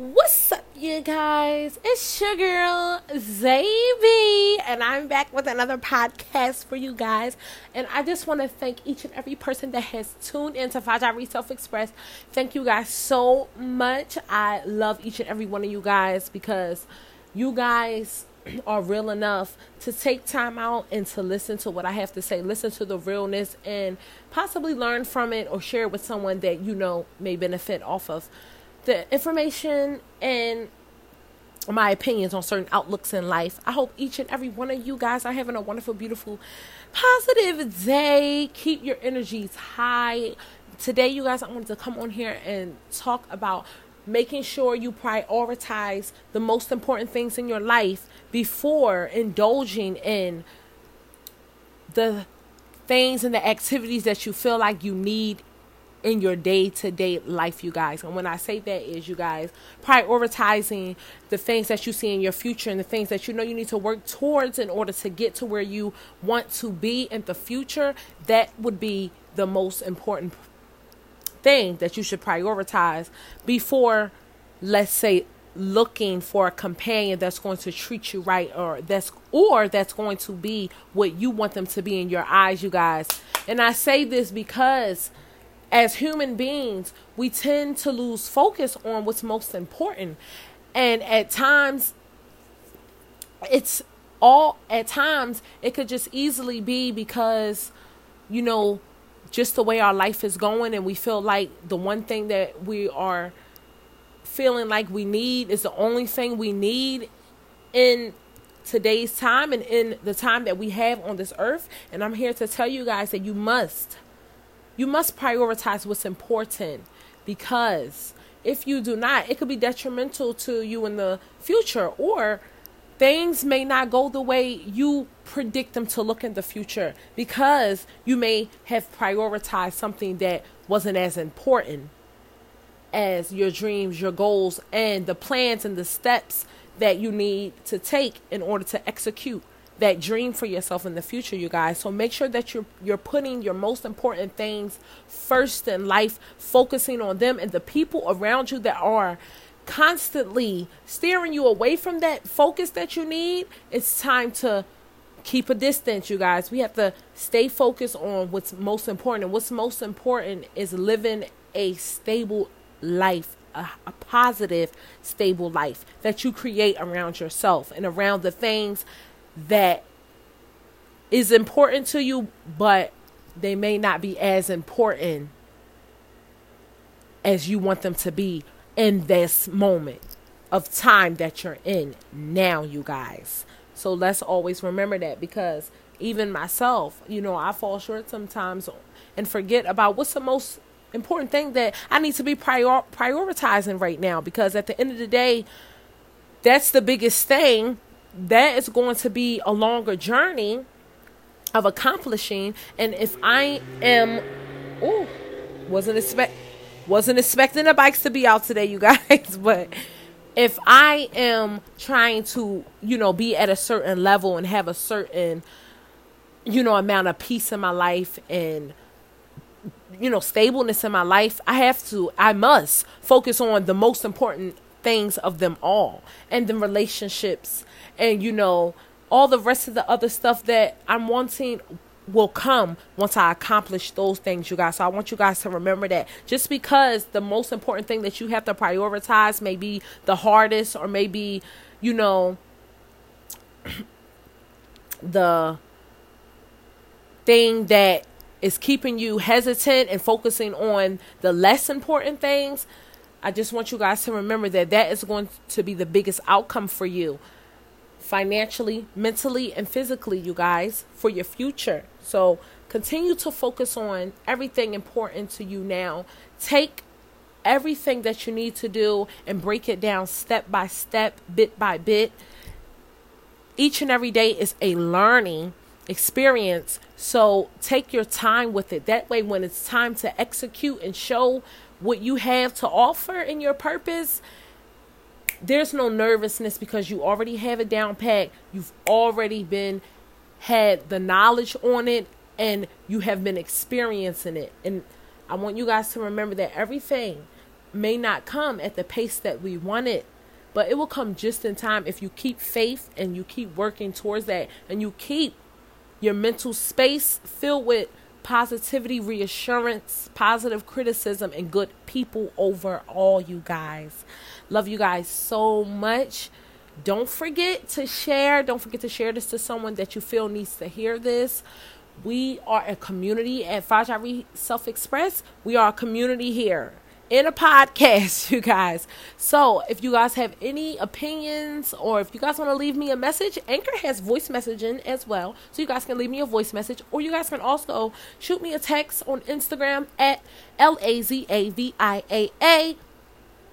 What's up, you guys? It's your girl, Zaby, and I'm back with another podcast for you guys. And I just want to thank each and every person that has tuned in to Fajari Self Express. Thank you guys so much. I love each and every one of you guys because you guys are real enough to take time out and to listen to what I have to say, listen to the realness, and possibly learn from it or share it with someone that you know may benefit off of the information and my opinions on certain outlooks in life. I hope each and every one of you guys are having a wonderful, beautiful, positive day. Keep your energies high. Today, you guys, I wanted to come on here and talk about making sure you prioritize the most important things in your life before indulging in the things and the activities that you feel like you need in your day to day life, you guys. And when I say that, is you guys prioritizing the things that you see in your future and the things that you know you need to work towards in order to get to where you want to be in the future. That would be the most important thing that you should prioritize before, let's say, looking for a companion that's going to treat you right or that's or that's going to be what you want them to be in your eyes you guys and i say this because as human beings, we tend to lose focus on what's most important. And at times, it's all, at times, it could just easily be because, you know, just the way our life is going, and we feel like the one thing that we are feeling like we need is the only thing we need in today's time and in the time that we have on this earth. And I'm here to tell you guys that you must you must prioritize what's important because if you do not, it could be detrimental to you in the future or things may not go the way you predict them to look in the future because you may have prioritized something that wasn't as important as your dreams, your goals, and the plans and the steps that you need to take in order to execute that dream for yourself in the future, you guys. So make sure that you're you're putting your most important things first in life, focusing on them and the people around you that are constantly steering you away from that focus that you need. It's time to keep a distance, you guys. We have to stay focused on what's most important. And What's most important is living a stable life, a, a, positive, stable life that you create around yourself and around the things that is important to you, but they may not be as important as you want them to be in this moment of time that you're in now, you guys. So let's always remember that because even myself, you know, I fall short sometimes and forget about what's the most important thing that I need to be prior- prioritizing right now because at the end of the day, that's the biggest thing that is going to be a longer journey of accomplishing. And if i am oh wasn't expect wasn't expecting the bikes to be out today you guys but if i am trying to you know be at a certain level and have a certain you know amount of peace in my life and you know stableness in my life i have to i must focus on the most important things of them all and the relationships and you know all the rest of the other stuff that I'm wanting will come once I accomplish those things, you guys. So I want you guys to remember that just because the most important thing that you have to prioritize may be the hardest or maybe, you know, the thing that is keeping you hesitant and focusing on the less important things, I just want you guys to remember that that is going to be the biggest outcome for you financially, mentally, and physically, you guys, for your future. So continue to focus on everything important to you now. Take everything that you need to do and break it down step by step, bit by bit. Each and every day is a learning experience. So take your time with it. That way, when it's time to execute and show what you have to offer in your purpose, there's no nervousness because you already have it down pat. You've already been had the knowledge on it and you have been experiencing it. And I want you guys to remember that everything may not come at the pace that we want it, but it will come just in time if you keep faith and you keep working towards that and you keep your mental space filled with positivity, reassurance, positive criticism, and good people overall, you guys. Love you guys so much. Don't forget to share. Don't forget to share this to someone that you feel needs to hear this. We are a community at Fajari Self Express. We are a community here in a podcast, you guys. So if you guys have any opinions or if you guys want to leave me a message, Anchor has voice messaging as well. So you guys can leave me a voice message or you guys can also shoot me a text on Instagram at L A Z A V I A A.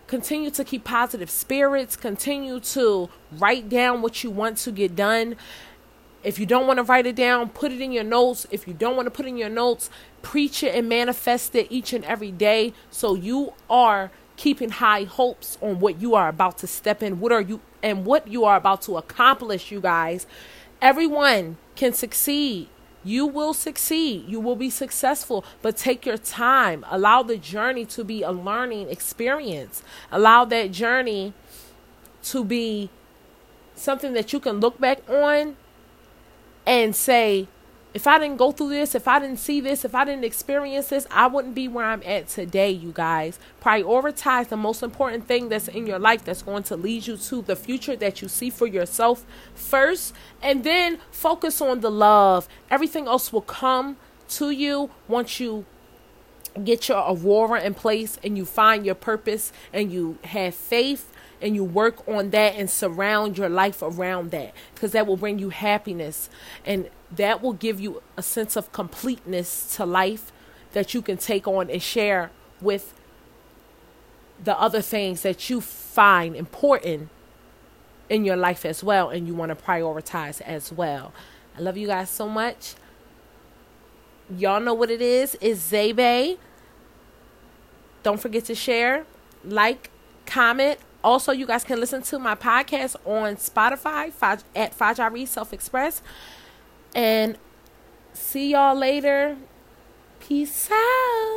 Continue to keep positive spirits. Continue to write down what you want to get done. If you don't want to write it down, put it in your notes. If you don't want to put in your notes, preach it and manifest it each and every day so you are keeping high hopes on what you are about to step in. What are you and what you are about to accomplish, you guys. Everyone can succeed. You will succeed. You will be successful, but take your time. Allow the journey to be a learning experience. Allow that journey to be something that you can look back on and say, if I didn't go through this, if I didn't see this, if I didn't experience this, I wouldn't be where I'm at today, you guys. Prioritize the most important thing that's in your life that's going to lead you to the future that you see for yourself first, and then focus on the love. Everything else will come to you once you get your aurora in place and you find your purpose and you have faith and you work on that and surround your life around that because that will bring you happiness and that will give you a sense of completeness to life that you can take on and share with the other things that you find important in your life as well and you want to prioritize as well. I love you guys so much. Y'all know what it is. It's Zebe. Don't forget to share, like, comment, also, you guys can listen to my podcast on Spotify at Fajari Self Express. And see y'all later. Peace out.